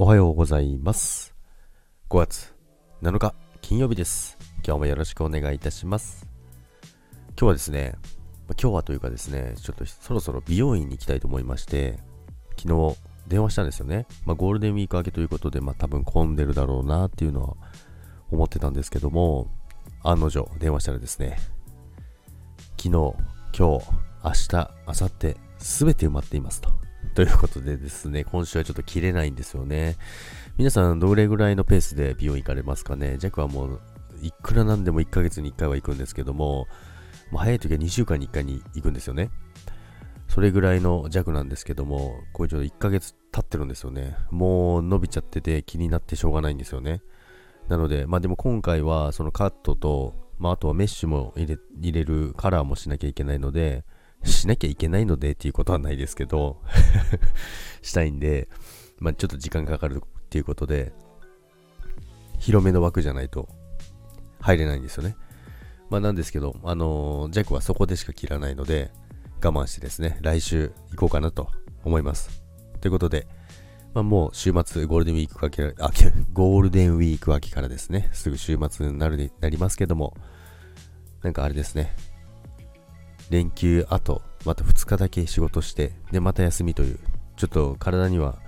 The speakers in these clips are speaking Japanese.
おはようございます。5月7日金曜日です。今日もよろしくお願いいたします。今日はですね、今日はというかですね、ちょっとそろそろ美容院に行きたいと思いまして、昨日電話したんですよね。まあ、ゴールデンウィーク明けということで、まあ、多分混んでるだろうなっていうのは思ってたんですけども、案の定電話したらですね、昨日、今日、明日、明後日、すべて埋まっていますと。ということでですね、今週はちょっと切れないんですよね。皆さん、どれぐらいのペースで美容院行かれますかね？ジャックはもう、いくらなんでも1ヶ月に1回は行くんですけども、もう早い時は2週間に1回に行くんですよね。それぐらいの弱なんですけども、これちょっと1ヶ月経ってるんですよね。もう伸びちゃってて気になってしょうがないんですよね。なので、まあでも今回はそのカットと、まああとはメッシュも入れ入れるカラーもしなきゃいけないので、しなきゃいけないのでっていうことはないですけど、したいんで、まあちょっと時間かかるっていうことで、広めの枠じゃないと入れないんですよね。まあなんですけど、あのージャックはそこでしか切らないので、我慢してですね、来週行こうかなと思います。ということで、まあ、もう週末ゴールデンウィーク明けあ ゴールデンウィーク明けからですね、すぐ週末になるなりますけども、なんかあれですね、連休後、また2日だけ仕事して、で、また休みという、ちょっと体には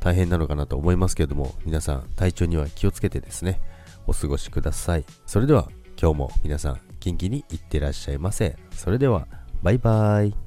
大変なのかなと思いますけれども、皆さん体調には気をつけてですね、お過ごしください。それでは今日も皆さん元気にいってらっしゃいませ。それでは、バイバイ。